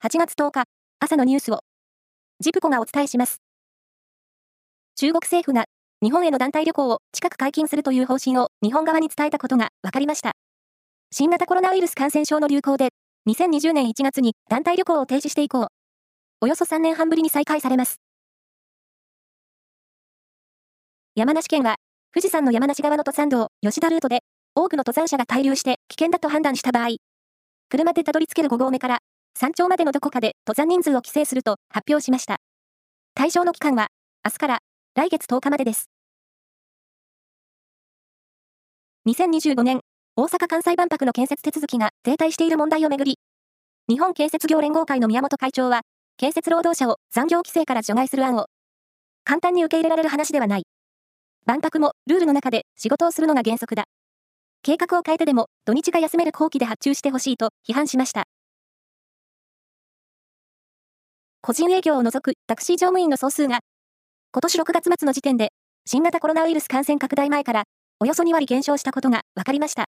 8月10日、朝のニュースを、ジプコがお伝えします。中国政府が、日本への団体旅行を近く解禁するという方針を日本側に伝えたことが分かりました。新型コロナウイルス感染症の流行で、2020年1月に団体旅行を停止して以降、およそ3年半ぶりに再開されます。山梨県は、富士山の山梨側の登山道、吉田ルートで、多くの登山者が滞留して危険だと判断した場合、車でたどり着ける5合目から山頂までのどこかで登山人数を規制すると発表しました。対象の期間は明日から来月10日までです。2025年、大阪・関西万博の建設手続きが停滞している問題をめぐり、日本建設業連合会の宮本会長は、建設労働者を残業規制から除外する案を、簡単に受け入れられる話ではない。万博もルールの中で仕事をするのが原則だ。計画を変えてでも土日が休める後期で発注してほしいと批判しました。個人営業を除くタクシー乗務員の総数が、今年6月末の時点で、新型コロナウイルス感染拡大前から、およそ2割減少したことが分かりました。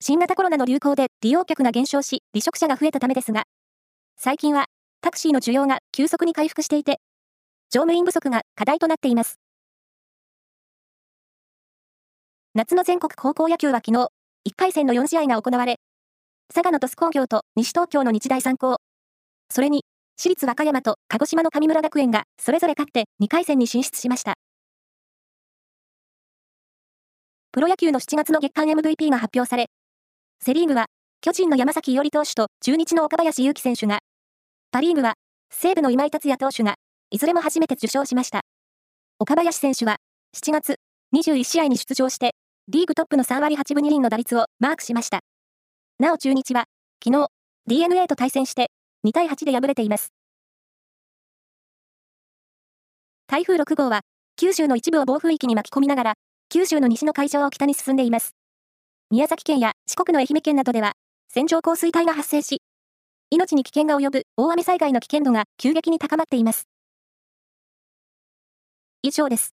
新型コロナの流行で利用客が減少し、離職者が増えたためですが、最近はタクシーの需要が急速に回復していて、乗務員不足が課題となっています。夏の全国高校野球は昨日、1回戦の4試合が行われ、佐賀の鳥栖工業と西東京の日大三高、それに、私立和歌山と鹿児島の神村学園がそれぞれ勝って2回戦に進出しました。プロ野球の7月の月間 MVP が発表され、セリーグは、巨人の山崎伊織投手と中日の岡林勇希選手が、パリーグは、西武の今井達也投手が、いずれも初めて受賞しました。岡林選手は、7月、21試合に出場して、リーグトップの3割8分2厘の打率をマークしました。なお中日は、昨日、DNA と対戦して、2対8で敗れています。台風6号は、九州の一部を暴風域に巻き込みながら、九州の西の海上を北に進んでいます。宮崎県や四国の愛媛県などでは、線状降水帯が発生し、命に危険が及ぶ大雨災害の危険度が急激に高まっています。以上です。